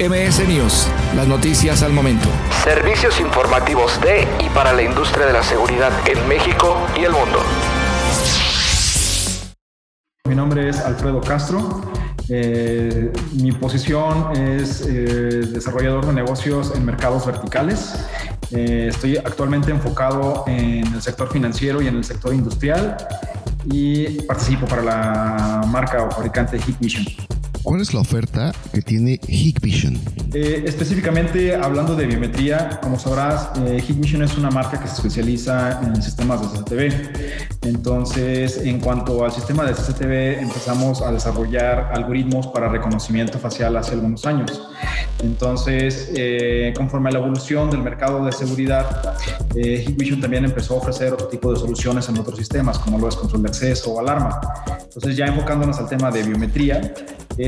MS News, las noticias al momento. Servicios informativos de y para la industria de la seguridad en México y el mundo. Mi nombre es Alfredo Castro. Eh, mi posición es eh, desarrollador de negocios en mercados verticales. Eh, estoy actualmente enfocado en el sector financiero y en el sector industrial y participo para la marca o fabricante Hikvision. ¿Cuál es la oferta que tiene Hikvision? Eh, específicamente hablando de biometría, como sabrás, eh, Hikvision es una marca que se especializa en sistemas de CCTV. Entonces, en cuanto al sistema de CCTV, empezamos a desarrollar algoritmos para reconocimiento facial hace algunos años. Entonces, eh, conforme a la evolución del mercado de seguridad, eh, Hikvision también empezó a ofrecer otro tipo de soluciones en otros sistemas, como lo es control de acceso o alarma. Entonces, ya enfocándonos al tema de biometría,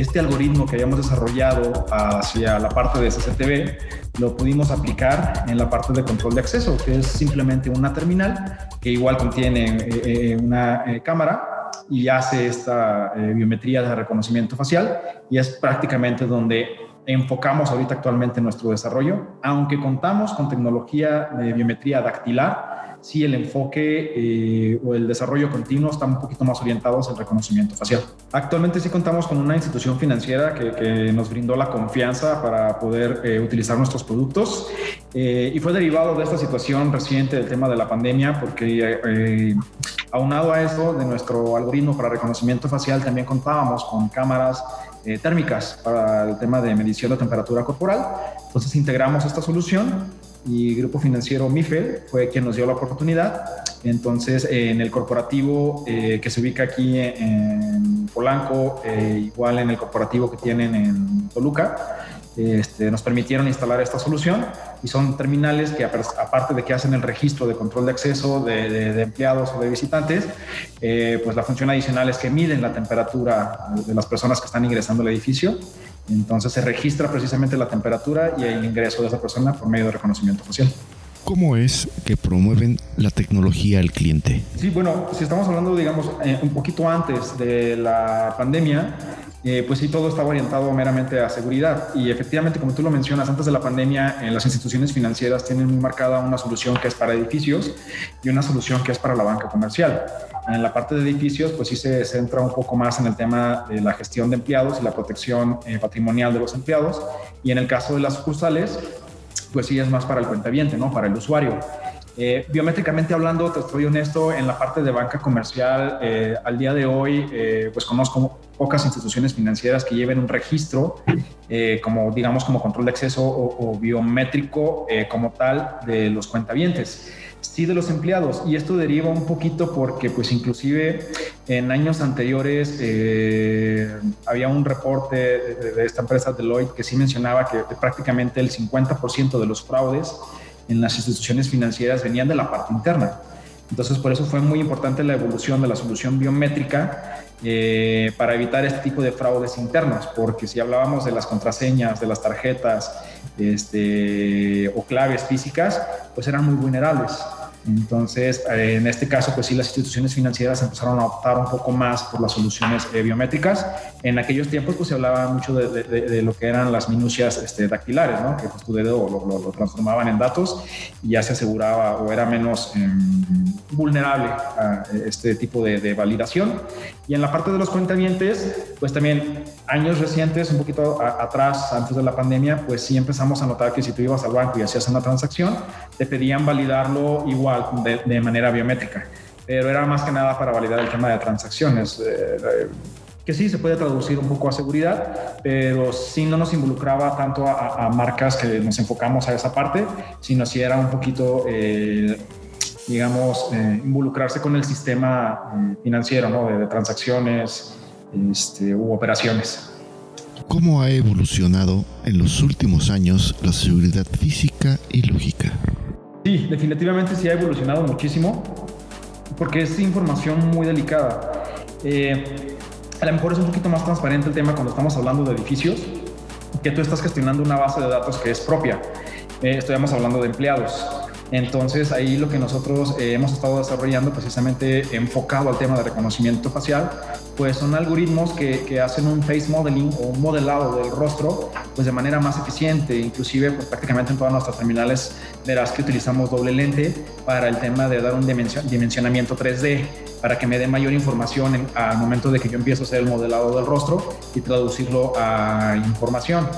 este algoritmo que habíamos desarrollado hacia la parte de CCTV lo pudimos aplicar en la parte de control de acceso, que es simplemente una terminal que igual contiene eh, eh, una eh, cámara y hace esta biometría de reconocimiento facial y es prácticamente donde enfocamos ahorita actualmente nuestro desarrollo, aunque contamos con tecnología de biometría dactilar sí el enfoque eh, o el desarrollo continuo están un poquito más orientados al reconocimiento facial. Actualmente sí contamos con una institución financiera que, nos brindó la confianza para poder eh, utilizar nuestros productos eh, y fue derivado de esta situación reciente del tema de la pandemia porque aunado a eso de nuestro algoritmo para reconocimiento facial también contábamos con cámaras térmicas para el tema de medición de temperatura corporal. Entonces integramos esta solución y Grupo Financiero MIFEL fue quien nos dio la oportunidad. Entonces, en el corporativo eh, que se ubica aquí en Polanco, eh, igual en el corporativo que tienen en Toluca, este, nos permitieron instalar esta solución y son terminales que aparte de que hacen el registro de control de acceso de, empleados o de visitantes, eh, pues la función adicional es que miden la temperatura de las personas que están ingresando al edificio entonces se registra precisamente la temperatura y el ingreso de esa persona por medio de reconocimiento facial. ¿Cómo es que promueven la tecnología al cliente? Sí, bueno, si estamos hablando, digamos, eh, un poquito antes de la pandemia, eh, pues sí, todo estaba orientado meramente a seguridad. Y efectivamente, como tú lo mencionas, antes de la pandemia, en las instituciones financieras tienen muy marcada una solución que es para edificios y una solución que es para la banca comercial. En la parte de edificios, pues sí se centra un poco más en el tema de la gestión de empleados y la protección eh, patrimonial de los empleados. Y en el caso de las sucursales, pues sí es más para el cuentaviente, ¿no? Para el usuario. Eh, biométricamente hablando, te estoy honesto, en la parte de banca comercial, eh, al día de hoy, eh, pues conozco pocas instituciones financieras que lleven un registro como, digamos, como control de acceso o, biométrico como tal de los cuentavientes. Sí de los empleados. Y esto deriva un poquito porque, pues, inclusive en años anteriores había un reporte de esta empresa Deloitte que sí mencionaba que prácticamente el 50% de los fraudes en las instituciones financieras venían de la parte interna. Entonces, por eso fue muy importante la evolución de la solución biométrica eh, para evitar este tipo de fraudes internos, porque si hablábamos de las contraseñas, de las tarjetas este, o claves físicas, pues eran muy vulnerables. Entonces, eh, en este caso, pues sí, las instituciones financieras empezaron a optar un poco más por las soluciones eh, biométricas. En aquellos tiempos, pues se hablaba mucho de, lo que eran las minucias este, dactilares, ¿no? Que pues tu dedo lo, transformaban en datos y ya se aseguraba o era menos em, vulnerable a este tipo de, validación. Y en la parte de los cuentavientes, pues también años recientes, un poquito atrás, antes de la pandemia, pues sí empezamos a notar que si tú ibas al banco y hacías una transacción, te pedían validarlo igual de, manera biométrica, pero era más que nada para validar el tema de transacciones. Eh, eh, que sí se puede traducir un poco a seguridad, pero sí no nos involucraba tanto a, marcas que nos enfocamos a esa parte, sino si era un poquito, eh, digamos, involucrarse con el sistema financiero, ¿no? de, transacciones este, u operaciones. ¿Cómo ha evolucionado en los últimos años la seguridad física y lógica? Sí, definitivamente sí ha evolucionado muchísimo porque es información muy delicada. Eh, a lo mejor es un poquito más transparente el tema cuando estamos hablando de edificios, que tú estás gestionando una base de datos que es propia. Eh, hablando de empleados. Entonces ahí lo que nosotros eh, hemos estado desarrollando precisamente enfocado al tema de reconocimiento facial, pues son algoritmos que, que, hacen un face modeling o un modelado del rostro pues de manera más eficiente, inclusive pues prácticamente en todas nuestras terminales verás que utilizamos doble lente para el tema de dar un dimensionamiento 3D para que me dé mayor información al momento de que yo empiezo a hacer el modelado del rostro y traducirlo a información.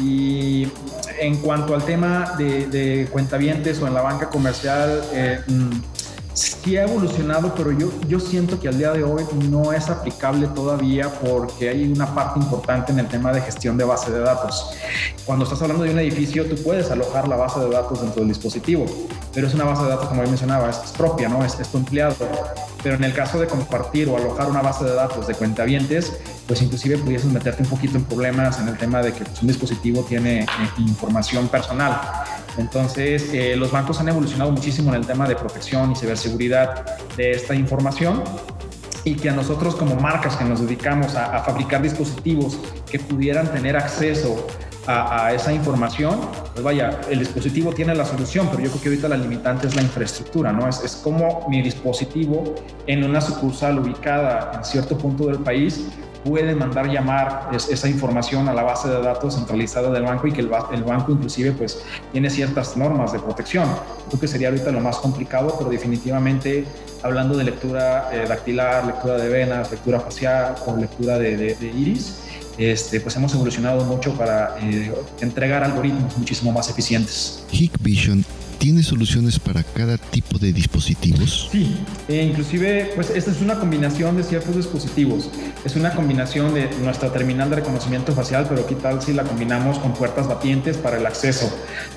Y en cuanto al tema de, de cuentavientes o en la banca comercial, eh, mm, sí ha evolucionado, pero yo, yo siento que al día de hoy no es aplicable todavía porque hay una parte importante en el tema de gestión de base de datos. Cuando estás hablando de un edificio, tú puedes alojar la base de datos dentro del dispositivo, pero es una base de datos, como yo mencionaba, es, propia, ¿no? Es, es tu empleado. Pero en el caso de compartir o alojar una base de datos de cuentavientes, pues inclusive pudieses meterte un poquito en problemas en el tema de que pues, un dispositivo tiene eh, información personal. Entonces, eh, los bancos han evolucionado muchísimo en el tema de protección y ciberseguridad de esta información y que a nosotros como marcas que nos dedicamos a, a fabricar dispositivos que pudieran tener acceso a, esa información, pues vaya, el dispositivo tiene la solución, pero yo creo que ahorita la limitante es la infraestructura, ¿no? Es, es como mi dispositivo en una sucursal ubicada en cierto punto del país puede mandar llamar esa información a la base de datos centralizada del banco y que el, banco inclusive pues tiene ciertas normas de protección. Creo que sería ahorita lo más complicado, pero definitivamente hablando de lectura eh, dactilar, lectura de venas, lectura facial o lectura de iris, este, pues hemos evolucionado mucho para eh, entregar algoritmos muchísimo más eficientes. Hikvision tiene soluciones para cada tipo de dispositivos? Sí, e inclusive pues esta es una combinación de ciertos dispositivos. Es una combinación de nuestra terminal de reconocimiento facial, pero ¿qué tal si la combinamos con puertas batientes para el acceso?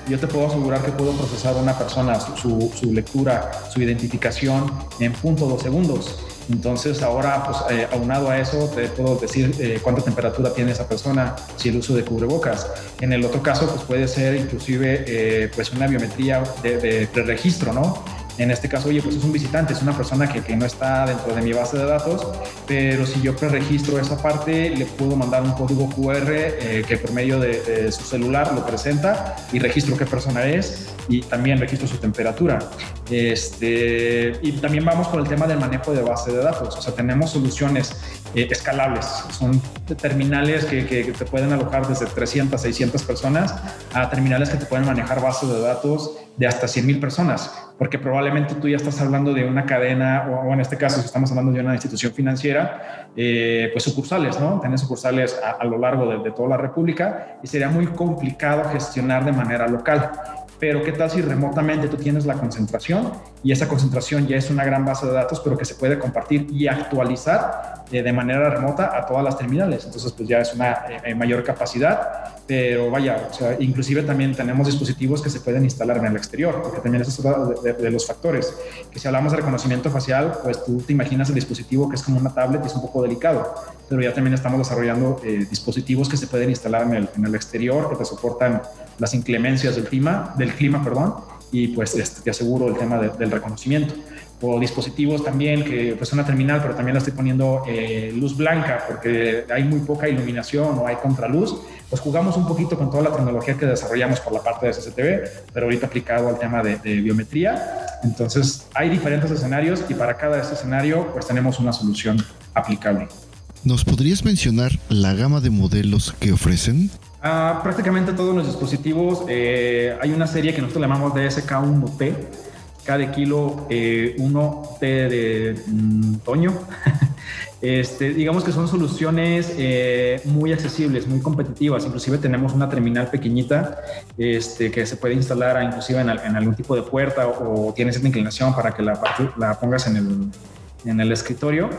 Yo te puedo asegurar que puedo procesar a una persona su, su lectura, su identificación en punto dos segundos entonces ahora, pues eh, aunado a eso, te puedo decir eh, cuánta temperatura tiene esa persona, si el uso de cubrebocas. En el otro caso, pues puede ser inclusive eh, pues una biometría de, de preregistro, ¿no? En este caso, oye, pues es un visitante, es una persona que, que no está dentro de mi base de datos, pero si yo preregistro esa parte, le puedo mandar un código QR eh, que por medio de, su celular lo presenta y registro qué persona es y también registro su temperatura. Este, y también vamos con el tema del manejo de base de datos. O sea, tenemos soluciones eh, escalables. Son terminales que, que, te pueden alojar desde 300, 600 personas a terminales que te pueden manejar bases de datos de hasta 100 mil personas, porque probablemente tú ya estás hablando de una cadena, o, en este caso, si estamos hablando de una institución financiera, eh, pues sucursales, ¿no? Tienes sucursales a, lo largo de, toda la República y sería muy complicado gestionar de manera local. Pero ¿qué tal si remotamente tú tienes la concentración y esa concentración ya es una gran base de datos, pero que se puede compartir y actualizar eh, de manera remota a todas las terminales? Entonces, pues ya es una eh, mayor capacidad. Pero vaya, o sea, inclusive también tenemos dispositivos que se pueden instalar en el exterior, porque también eso es uno de, los factores, que si hablamos de reconocimiento facial, pues tú te imaginas el dispositivo que es como una tablet y es un poco delicado, pero ya también estamos desarrollando eh, dispositivos que se pueden instalar en el, en el, exterior, que te soportan las inclemencias del clima, del clima, perdón, y pues este, te aseguro el tema del reconocimiento o dispositivos también, que pues una terminal, pero también la estoy poniendo eh, luz blanca porque hay muy poca iluminación o hay contraluz, pues jugamos un poquito con toda la tecnología que desarrollamos por la parte de CCTV, pero ahorita aplicado al tema de, de biometría. Entonces hay diferentes escenarios y para cada escenario pues tenemos una solución aplicable. ¿Nos podrías mencionar la gama de modelos que ofrecen? Ah, prácticamente todos los dispositivos, eh, hay una serie que nosotros llamamos DSK1T, cada kilo eh, uno T de mm, Toño. este, digamos que son soluciones eh, muy accesibles, muy competitivas. Inclusive tenemos una terminal pequeñita este, que se puede instalar inclusive en, algún tipo de puerta o, tienes esta inclinación para que la, la pongas en el, en el escritorio.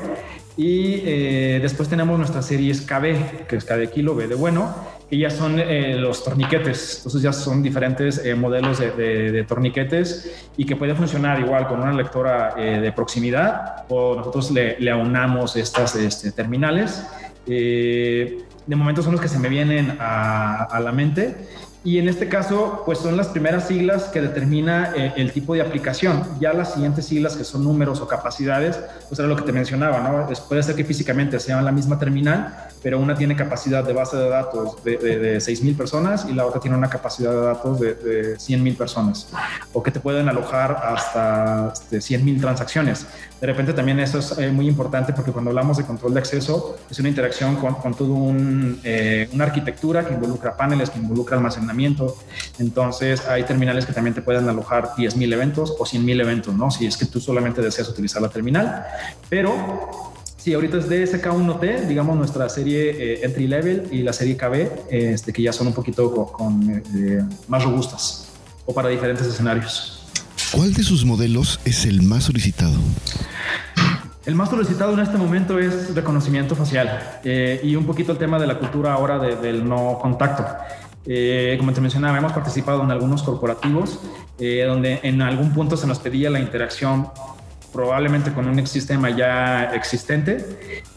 Y eh, después tenemos nuestras series KB, que es K de kilo, B de bueno, que ya son eh, los torniquetes. Entonces ya son diferentes eh, modelos de, de, torniquetes y que puede funcionar igual con una lectora de proximidad o nosotros le, le aunamos estas este, terminales. de momento son los que se me vienen a, a la mente Y en este caso, pues son las primeras siglas que determina eh, el tipo de aplicación. Ya las siguientes siglas, que son números o capacidades, pues era lo que te mencionaba, ¿no? puede ser que físicamente sean la misma terminal, pero una tiene capacidad de base de datos de, de, 6.000 personas y la otra tiene una capacidad de datos de, de 100.000 personas. O que te pueden alojar hasta este, 100.000 transacciones. De repente también eso es eh, muy importante porque cuando hablamos de control de acceso, es una interacción con, con toda un, eh, una arquitectura que involucra paneles, que involucra almacenamiento. Entonces hay terminales que también te pueden alojar 10.000 eventos o 100.000 eventos, ¿no? Si es que tú solamente deseas utilizar la terminal. Pero Sí, ahorita es DSK1T, digamos nuestra serie eh, entry level y la serie KB, este, que ya son un poquito con, más robustas o para diferentes escenarios. ¿Cuál de sus modelos es el más solicitado? El más solicitado en este momento es reconocimiento facial eh, y un poquito el tema de la cultura ahora del no contacto. Eh, como te mencionaba, hemos participado en algunos corporativos eh, donde en algún punto se nos pedía la interacción probablemente con un sistema ya existente,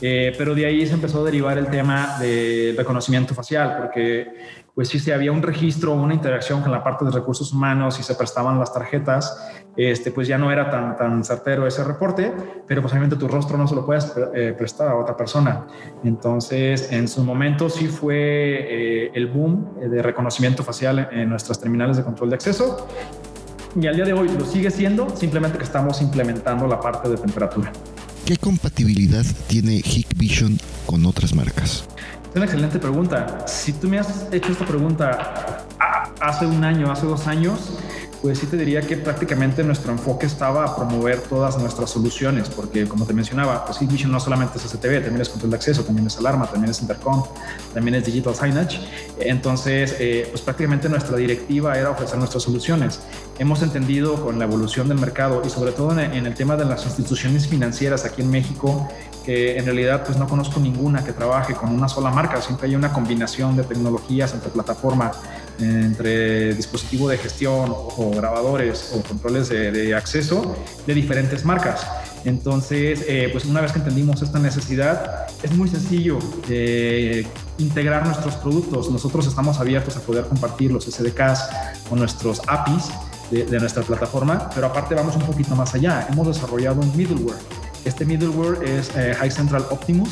pero de ahí se empezó a derivar el tema de reconocimiento facial, porque pues sí, si había un registro, una interacción con la parte de recursos humanos y se prestaban las tarjetas, este, pues ya no era tan, tan certero ese reporte, pero pues obviamente tu rostro no se lo puedes eh, prestar a otra persona. Entonces, en su momento sí fue eh, el boom de reconocimiento facial en nuestras terminales de control de acceso. Y al día de hoy lo sigue siendo, simplemente que estamos implementando la parte de temperatura. ¿Qué compatibilidad tiene Hikvision con otras marcas? Es una excelente pregunta. Si tú me has hecho esta pregunta hace un año, hace dos años, pues sí te diría que prácticamente nuestro enfoque estaba a promover todas nuestras soluciones, porque como te mencionaba, pues Vision no solamente es STV, también es control de acceso, también es alarma, también es intercom, también es digital signage. Entonces, eh, pues prácticamente nuestra directiva era ofrecer nuestras soluciones. Hemos entendido con la evolución del mercado y sobre todo en, el tema de las instituciones financieras aquí en México, que en realidad pues no conozco ninguna que trabaje con una sola marca, siempre hay una combinación de tecnologías entre plataforma entre dispositivo de gestión o grabadores o controles de, acceso de diferentes marcas. Entonces, eh, pues una vez que entendimos esta necesidad, es muy sencillo eh, integrar nuestros productos. Nosotros estamos abiertos a poder compartir los SDKs con nuestros APIs de, nuestra plataforma, pero aparte vamos un poquito más allá. Hemos desarrollado un middleware. Este middleware es eh, High Central Optimus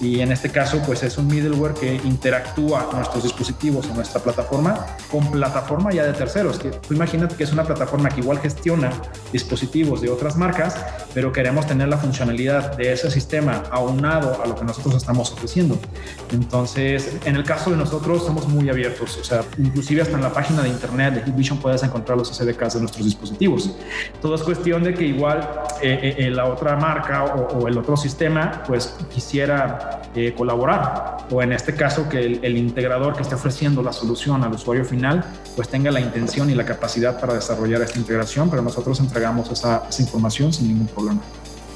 y en este caso pues es un middleware que interactúa nuestros dispositivos o nuestra plataforma con plataforma ya de terceros, que tú imagínate que es una plataforma que igual gestiona dispositivos de otras marcas, pero queremos tener la funcionalidad de ese sistema aunado a lo que nosotros estamos ofreciendo. Entonces, en el caso de nosotros somos muy abiertos, o sea, inclusive hasta en la página de internet de HitVision puedes encontrar los SDKs de nuestros dispositivos. Todo es cuestión de que igual eh, eh, la otra marca o, o el otro sistema pues quisiera eh, colaborar o en este caso que el, integrador que esté ofreciendo la solución al usuario final pues tenga la intención y la capacidad para desarrollar esta integración, pero nosotros entregamos esa, información sin ningún problema.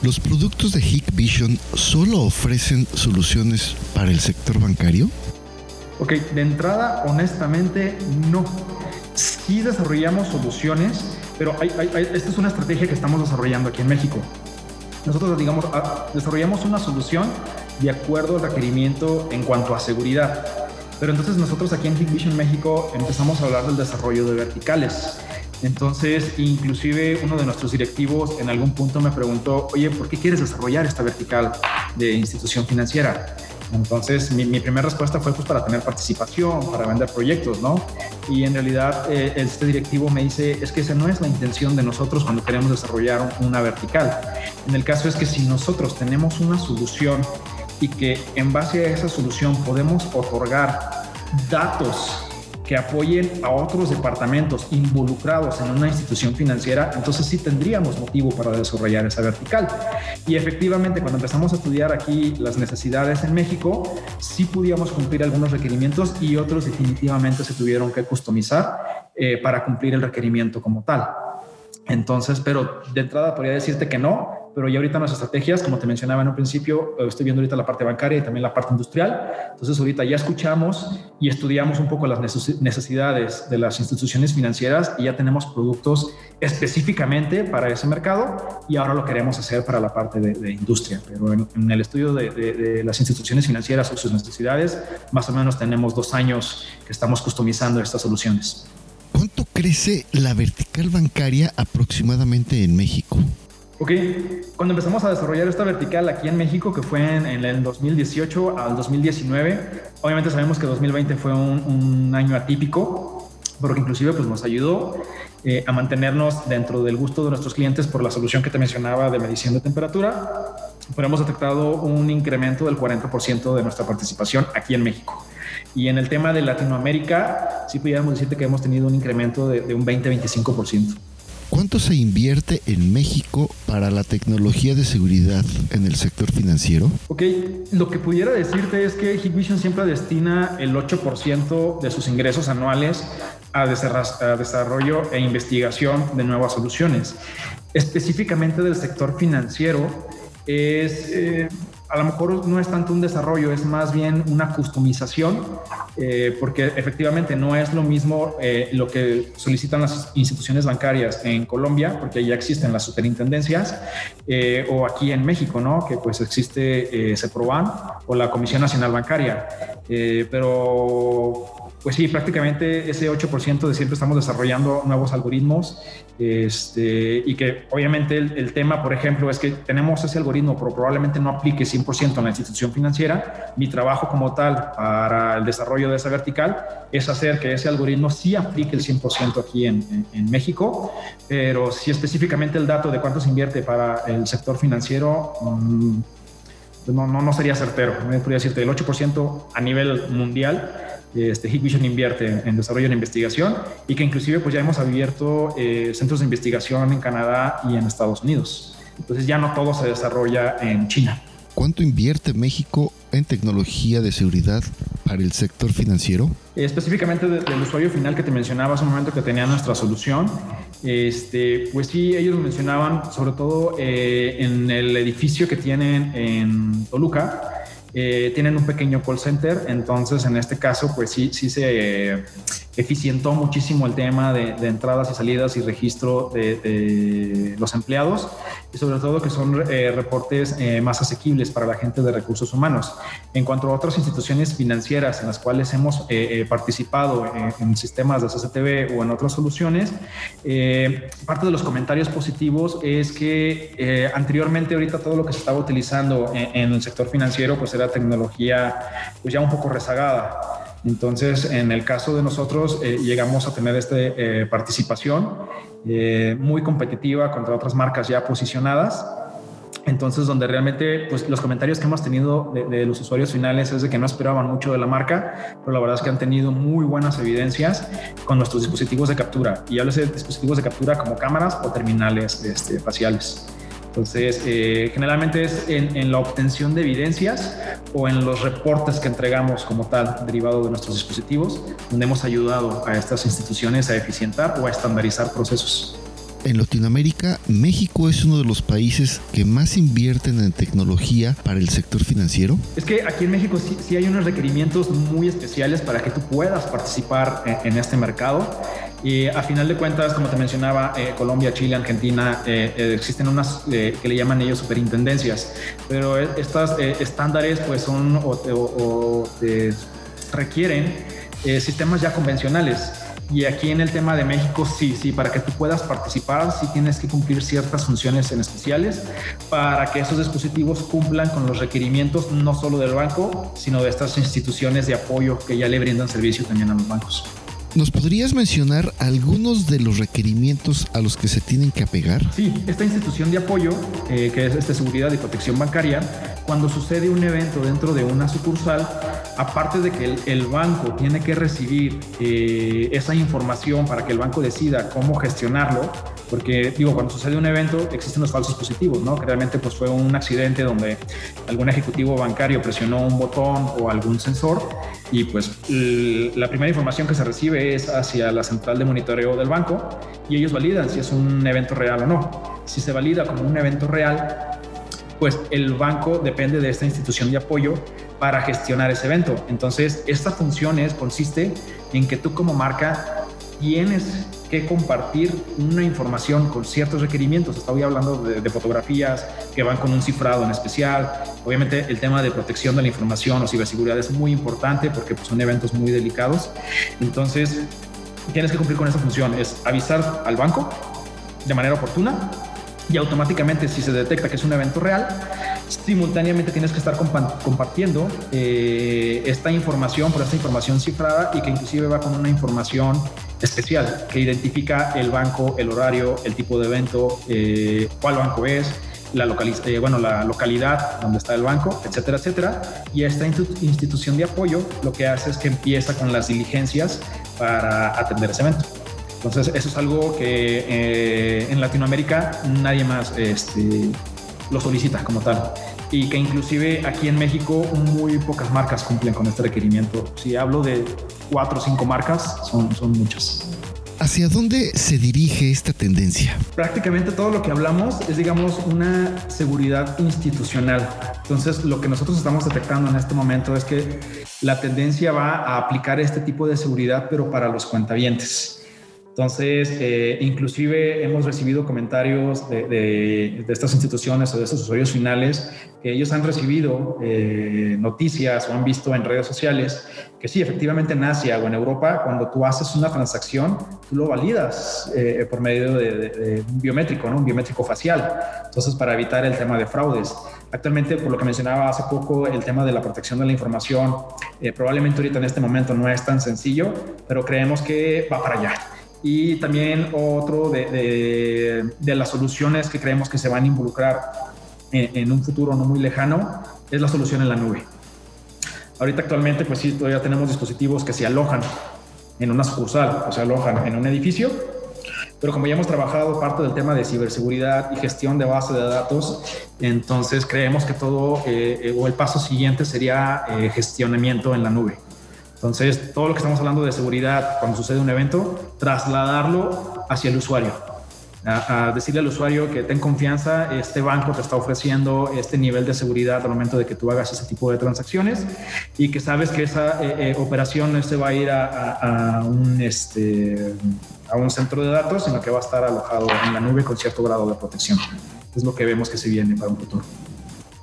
¿Los productos de Hikvision solo ofrecen soluciones para el sector bancario? Ok, de entrada, honestamente, no. Sí desarrollamos soluciones, pero esta es una estrategia que estamos desarrollando aquí en México. Nosotros, digamos, desarrollamos una solución de acuerdo al requerimiento en cuanto a seguridad. Pero entonces nosotros aquí en Vision México empezamos a hablar del desarrollo de verticales. Entonces, inclusive uno de nuestros directivos en algún punto me preguntó, oye, ¿por qué quieres desarrollar esta vertical de institución financiera? Entonces, mi, primera respuesta fue pues para tener participación, para vender proyectos, ¿no? Y en realidad eh, este directivo me dice, es que esa no es la intención de nosotros cuando queremos desarrollar una vertical. En el caso es que si nosotros tenemos una solución y que en base a esa solución podemos otorgar datos que apoyen a otros departamentos involucrados en una institución financiera, entonces sí tendríamos motivo para desarrollar esa vertical. Y efectivamente, cuando empezamos a estudiar aquí las necesidades en México, sí pudimos cumplir algunos requerimientos y otros definitivamente se tuvieron que customizar eh, para cumplir el requerimiento como tal. Entonces, pero de entrada podría decirte que no, pero ya ahorita nuestras estrategias, como te mencionaba en un principio, eh, estoy viendo ahorita la parte bancaria y también la parte industrial. Entonces ahorita ya escuchamos y estudiamos un poco las necesidades de las instituciones financieras y ya tenemos productos específicamente para ese mercado y ahora lo queremos hacer para la parte de, industria. Pero en, el estudio de, de, las instituciones financieras o sus necesidades, más o menos tenemos dos años que estamos customizando estas soluciones. ¿Cuánto crece la vertical bancaria aproximadamente en México? Ok, cuando empezamos a desarrollar esta vertical aquí en México, que fue en, el 2018 al 2019, obviamente sabemos que 2020 fue un, año atípico, porque inclusive pues, nos ayudó eh, a mantenernos dentro del gusto de nuestros clientes por la solución que te mencionaba de medición de temperatura, pero hemos detectado un incremento del 40% de nuestra participación aquí en México. Y en el tema de Latinoamérica, sí pudiéramos decirte que hemos tenido un incremento de, un 20-25%. ¿Cuánto se invierte en México para la tecnología de seguridad en el sector financiero? Ok, lo que pudiera decirte es que Hikvision siempre destina el 8% de sus ingresos anuales a, desarrollo e investigación de nuevas soluciones. Específicamente del sector financiero, es eh, a lo mejor no es tanto un desarrollo, es más bien una customización, eh, porque efectivamente no es lo mismo eh, lo que solicitan las instituciones bancarias en Colombia, porque ya existen las superintendencias, eh, o aquí en México, ¿no? Que pues existe CEPROBAN o la Comisión Nacional Bancaria. pero pues sí, prácticamente ese 8% de siempre estamos desarrollando nuevos algoritmos este, y que obviamente el, tema, por ejemplo, es que tenemos ese algoritmo, pero probablemente no aplique 100% en la institución financiera. Mi trabajo como tal para el desarrollo de esa vertical es hacer que ese algoritmo sí aplique el 100% aquí en, en, México, pero si específicamente el dato de cuánto se invierte para el sector financiero... Mm, no, no, no sería certero. Me podría decirte el 8% a nivel mundial este, Hikvision invierte en desarrollo e investigación y que inclusive pues ya hemos abierto eh, centros de investigación en Canadá y en Estados Unidos. Entonces ya no todo se desarrolla en China. ¿Cuánto invierte México en tecnología de seguridad para el sector financiero? específicamente del usuario final que te mencionaba hace un momento que tenía nuestra solución, este, pues sí, ellos mencionaban sobre todo eh, en el edificio que tienen en Toluca, eh, tienen un pequeño call center, entonces en este caso pues sí, sí se eficientó muchísimo el tema de, entradas y salidas y registro de, los empleados y sobre todo que son eh, reportes eh, más asequibles para la gente de recursos humanos. En cuanto a otras instituciones financieras en las cuales hemos eh, participado en, sistemas de CCTV o en otras soluciones, parte de los comentarios positivos es que anteriormente ahorita todo lo que se estaba utilizando en, en el sector financiero pues era tecnología pues ya un poco rezagada. Entonces, en el caso de nosotros, eh, llegamos a tener esta eh, participación eh, muy competitiva contra otras marcas ya posicionadas. Entonces, donde realmente pues, los comentarios que hemos tenido de, los usuarios finales es de que no esperaban mucho de la marca, pero la verdad es que han tenido muy buenas evidencias con nuestros dispositivos de captura. Y hablo de dispositivos de captura como cámaras o terminales este, faciales. Entonces, eh, generalmente es en, la obtención de evidencias o en los reportes que entregamos como tal, derivado de nuestros dispositivos, donde hemos ayudado a estas instituciones a eficientar o a estandarizar procesos. En Latinoamérica, México es uno de los países que más invierten en tecnología para el sector financiero. Es que aquí en México sí, hay unos requerimientos muy especiales para que tú puedas participar en este mercado. Y a final de cuentas, como te mencionaba, eh, Colombia, Chile, Argentina, eh, eh, existen unas que le llaman ellos superintendencias, pero estas estándares pues son o, requieren sistemas ya convencionales. Y aquí en el tema de México, sí, sí, para que tú puedas participar, sí tienes que cumplir ciertas funciones en especiales para que esos dispositivos cumplan con los requerimientos no solo del banco, sino de estas instituciones de apoyo que ya le brindan servicio también a los bancos. ¿Nos podrías mencionar algunos de los requerimientos a los que se tienen que apegar? Sí, esta institución de apoyo, eh, que es este seguridad y protección bancaria, cuando sucede un evento dentro de una sucursal, aparte de que el, banco tiene que recibir eh, esa información para que el banco decida cómo gestionarlo, porque digo, cuando sucede un evento existen los falsos positivos, ¿no? Que realmente pues fue un accidente donde algún ejecutivo bancario presionó un botón o algún sensor y pues la primera información que se recibe es hacia la central de monitoreo del banco y ellos validan si es un evento real o no. Si se valida como un evento real, pues el banco depende de esta institución de apoyo para gestionar ese evento. Entonces, esta función es, consiste en que tú como marca tienes que compartir una información con ciertos requerimientos. Estoy hablando de, fotografías que van con un cifrado en especial. Obviamente el tema de protección de la información o ciberseguridad es muy importante porque pues, son eventos muy delicados. Entonces, tienes que cumplir con esa función. Es avisar al banco de manera oportuna y automáticamente si se detecta que es un evento real, simultáneamente tienes que estar compartiendo eh, esta información por esta información cifrada y que inclusive va con una información especial que identifica el banco, el horario, el tipo de evento, eh, cuál banco es, la, eh, bueno, la localidad donde está el banco, etcétera, etcétera. Y esta institución de apoyo lo que hace es que empieza con las diligencias para atender ese evento. Entonces, eso es algo que eh, en Latinoamérica nadie más este, lo solicita como tal. Y que inclusive aquí en México muy pocas marcas cumplen con este requerimiento. Si hablo de cuatro o cinco marcas, son, son muchas. ¿Hacia dónde se dirige esta tendencia? Prácticamente todo lo que hablamos es, digamos, una seguridad institucional. Entonces, lo que nosotros estamos detectando en este momento es que la tendencia va a aplicar este tipo de seguridad, pero para los cuentavientes. Entonces, eh, inclusive hemos recibido comentarios de, estas instituciones o de estos usuarios finales que ellos han recibido eh, noticias o han visto en redes sociales que sí, efectivamente en Asia o en Europa, cuando tú haces una transacción, tú lo validas eh, por medio de, un biométrico, ¿no? un biométrico facial. Entonces, para evitar el tema de fraudes. Actualmente, por lo que mencionaba hace poco, el tema de la protección de la información, probablemente ahorita en este momento no es tan sencillo, pero creemos que va para allá. Y también otro de, de, las soluciones que creemos que se van a involucrar en, un futuro no muy lejano es la solución en la nube. Ahorita actualmente, pues sí, todavía tenemos dispositivos que se alojan en una sucursal o se alojan en un edificio, pero como ya hemos trabajado parte del tema de ciberseguridad y gestión de base de datos, entonces creemos que todo eh, eh, o el paso siguiente sería eh, gestionamiento en la nube. Entonces, todo lo que estamos hablando de seguridad cuando sucede un evento, trasladarlo hacia el usuario. A, decirle al usuario que ten confianza, este banco te está ofreciendo este nivel de seguridad al momento de que tú hagas ese tipo de transacciones y que sabes que esa eh, eh, operación no se va a ir a, un, este, a un centro de datos, sino que va a estar alojado en la nube con cierto grado de protección. Es lo que vemos que se viene para un futuro.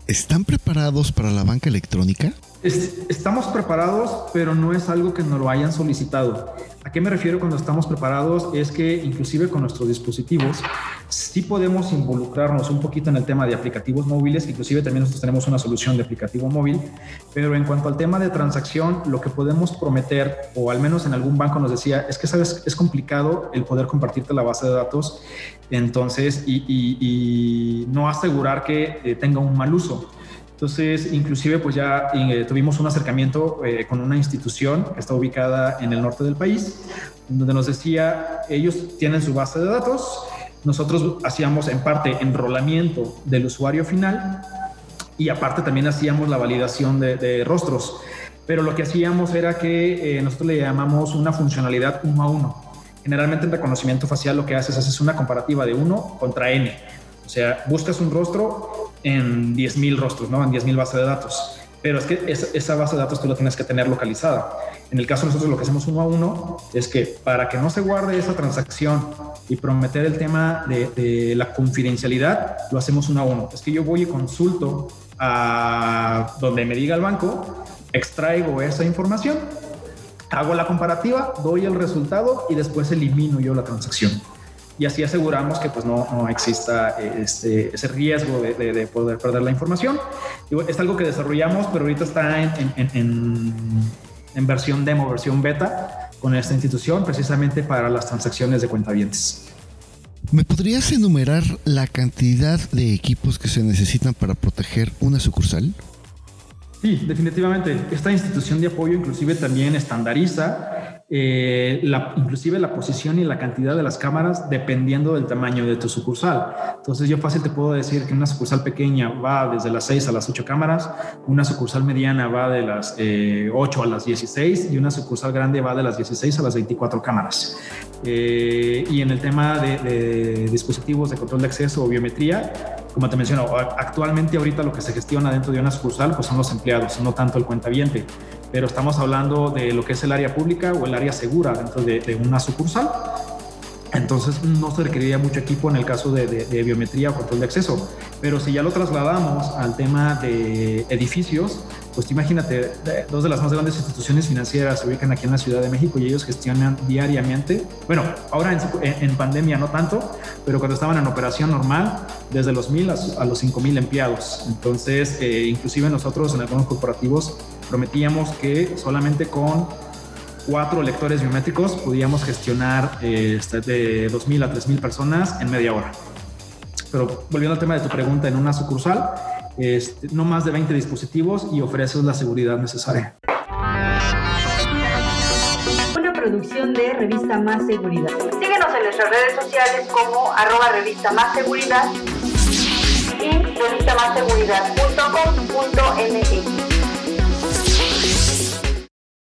¿Están preparados para la banca electrónica? estamos preparados, pero no es algo que nos lo hayan solicitado. ¿A qué me refiero cuando estamos preparados? Es que inclusive con nuestros dispositivos sí podemos involucrarnos un poquito en el tema de aplicativos móviles, inclusive también nosotros tenemos una solución de aplicativo móvil, pero en cuanto al tema de transacción, lo que podemos prometer, o al menos en algún banco nos decía, es que sabes, es complicado el poder compartirte la base de datos, entonces, y, no asegurar que eh, tenga un mal uso. Entonces, inclusive, pues ya eh, tuvimos un acercamiento eh, con una institución que está ubicada en el norte del país, donde nos decía, ellos tienen su base de datos, nosotros hacíamos en parte enrolamiento del usuario final y aparte también hacíamos la validación de, rostros. Pero lo que hacíamos era que eh, nosotros le llamamos una funcionalidad uno a uno. Generalmente en reconocimiento facial lo que haces es una comparativa de uno contra n. O sea, buscas un rostro en 10.000 rostros, ¿no? En 10.000 bases de datos. Pero es que esa, base de datos tú la tienes que tener localizada. En el caso de nosotros lo que hacemos uno a uno es que para que no se guarde esa transacción y prometer el tema de, la confidencialidad, lo hacemos uno a uno. Es que yo voy y consulto a donde me diga el banco, extraigo esa información, hago la comparativa, doy el resultado y después elimino yo la transacción y así aseguramos que pues no, no exista este, ese riesgo de, poder perder la información. es algo que desarrollamos, pero ahorita está en, en, en, versión demo, versión beta con esta institución, precisamente para las transacciones de cuentavientes. ¿Me podrías enumerar la cantidad de equipos que se necesitan para proteger una sucursal? Sí, definitivamente. Esta institución de apoyo inclusive también estandariza eh, la, inclusive la posición y la cantidad de las cámaras dependiendo del tamaño de tu sucursal. Entonces yo fácil te puedo decir que una sucursal pequeña va desde las 6 a las 8 cámaras, una sucursal mediana va de las 8 eh, a las 16 y una sucursal grande va de las 16 a las 24 cámaras. Eh, y en el tema de, de dispositivos de control de acceso o biometría, como te menciono, actualmente ahorita lo que se gestiona dentro de una sucursal pues son los empleados, no tanto el cuentaviente, pero estamos hablando de lo que es el área pública o el área segura dentro de, de una sucursal entonces no se requeriría mucho equipo en el caso de, biometría o control de acceso. Pero si ya lo trasladamos al tema de edificios, pues imagínate, dos de las más grandes instituciones financieras se ubican aquí en la Ciudad de México y ellos gestionan diariamente, bueno, ahora en, pandemia no tanto, pero cuando estaban en operación normal, desde los mil a, los cinco mil empleados. Entonces, eh, inclusive nosotros en algunos corporativos prometíamos que solamente con cuatro lectores biométricos podíamos gestionar este, de 2.000 a 3.000 personas en media hora. Pero volviendo al tema de tu pregunta, en una sucursal, este, no más de 20 dispositivos y ofreces la seguridad necesaria. Una producción de Revista Más Seguridad. Síguenos en nuestras redes sociales como arroba revista más seguridad y revistamasseguridad.com.mx.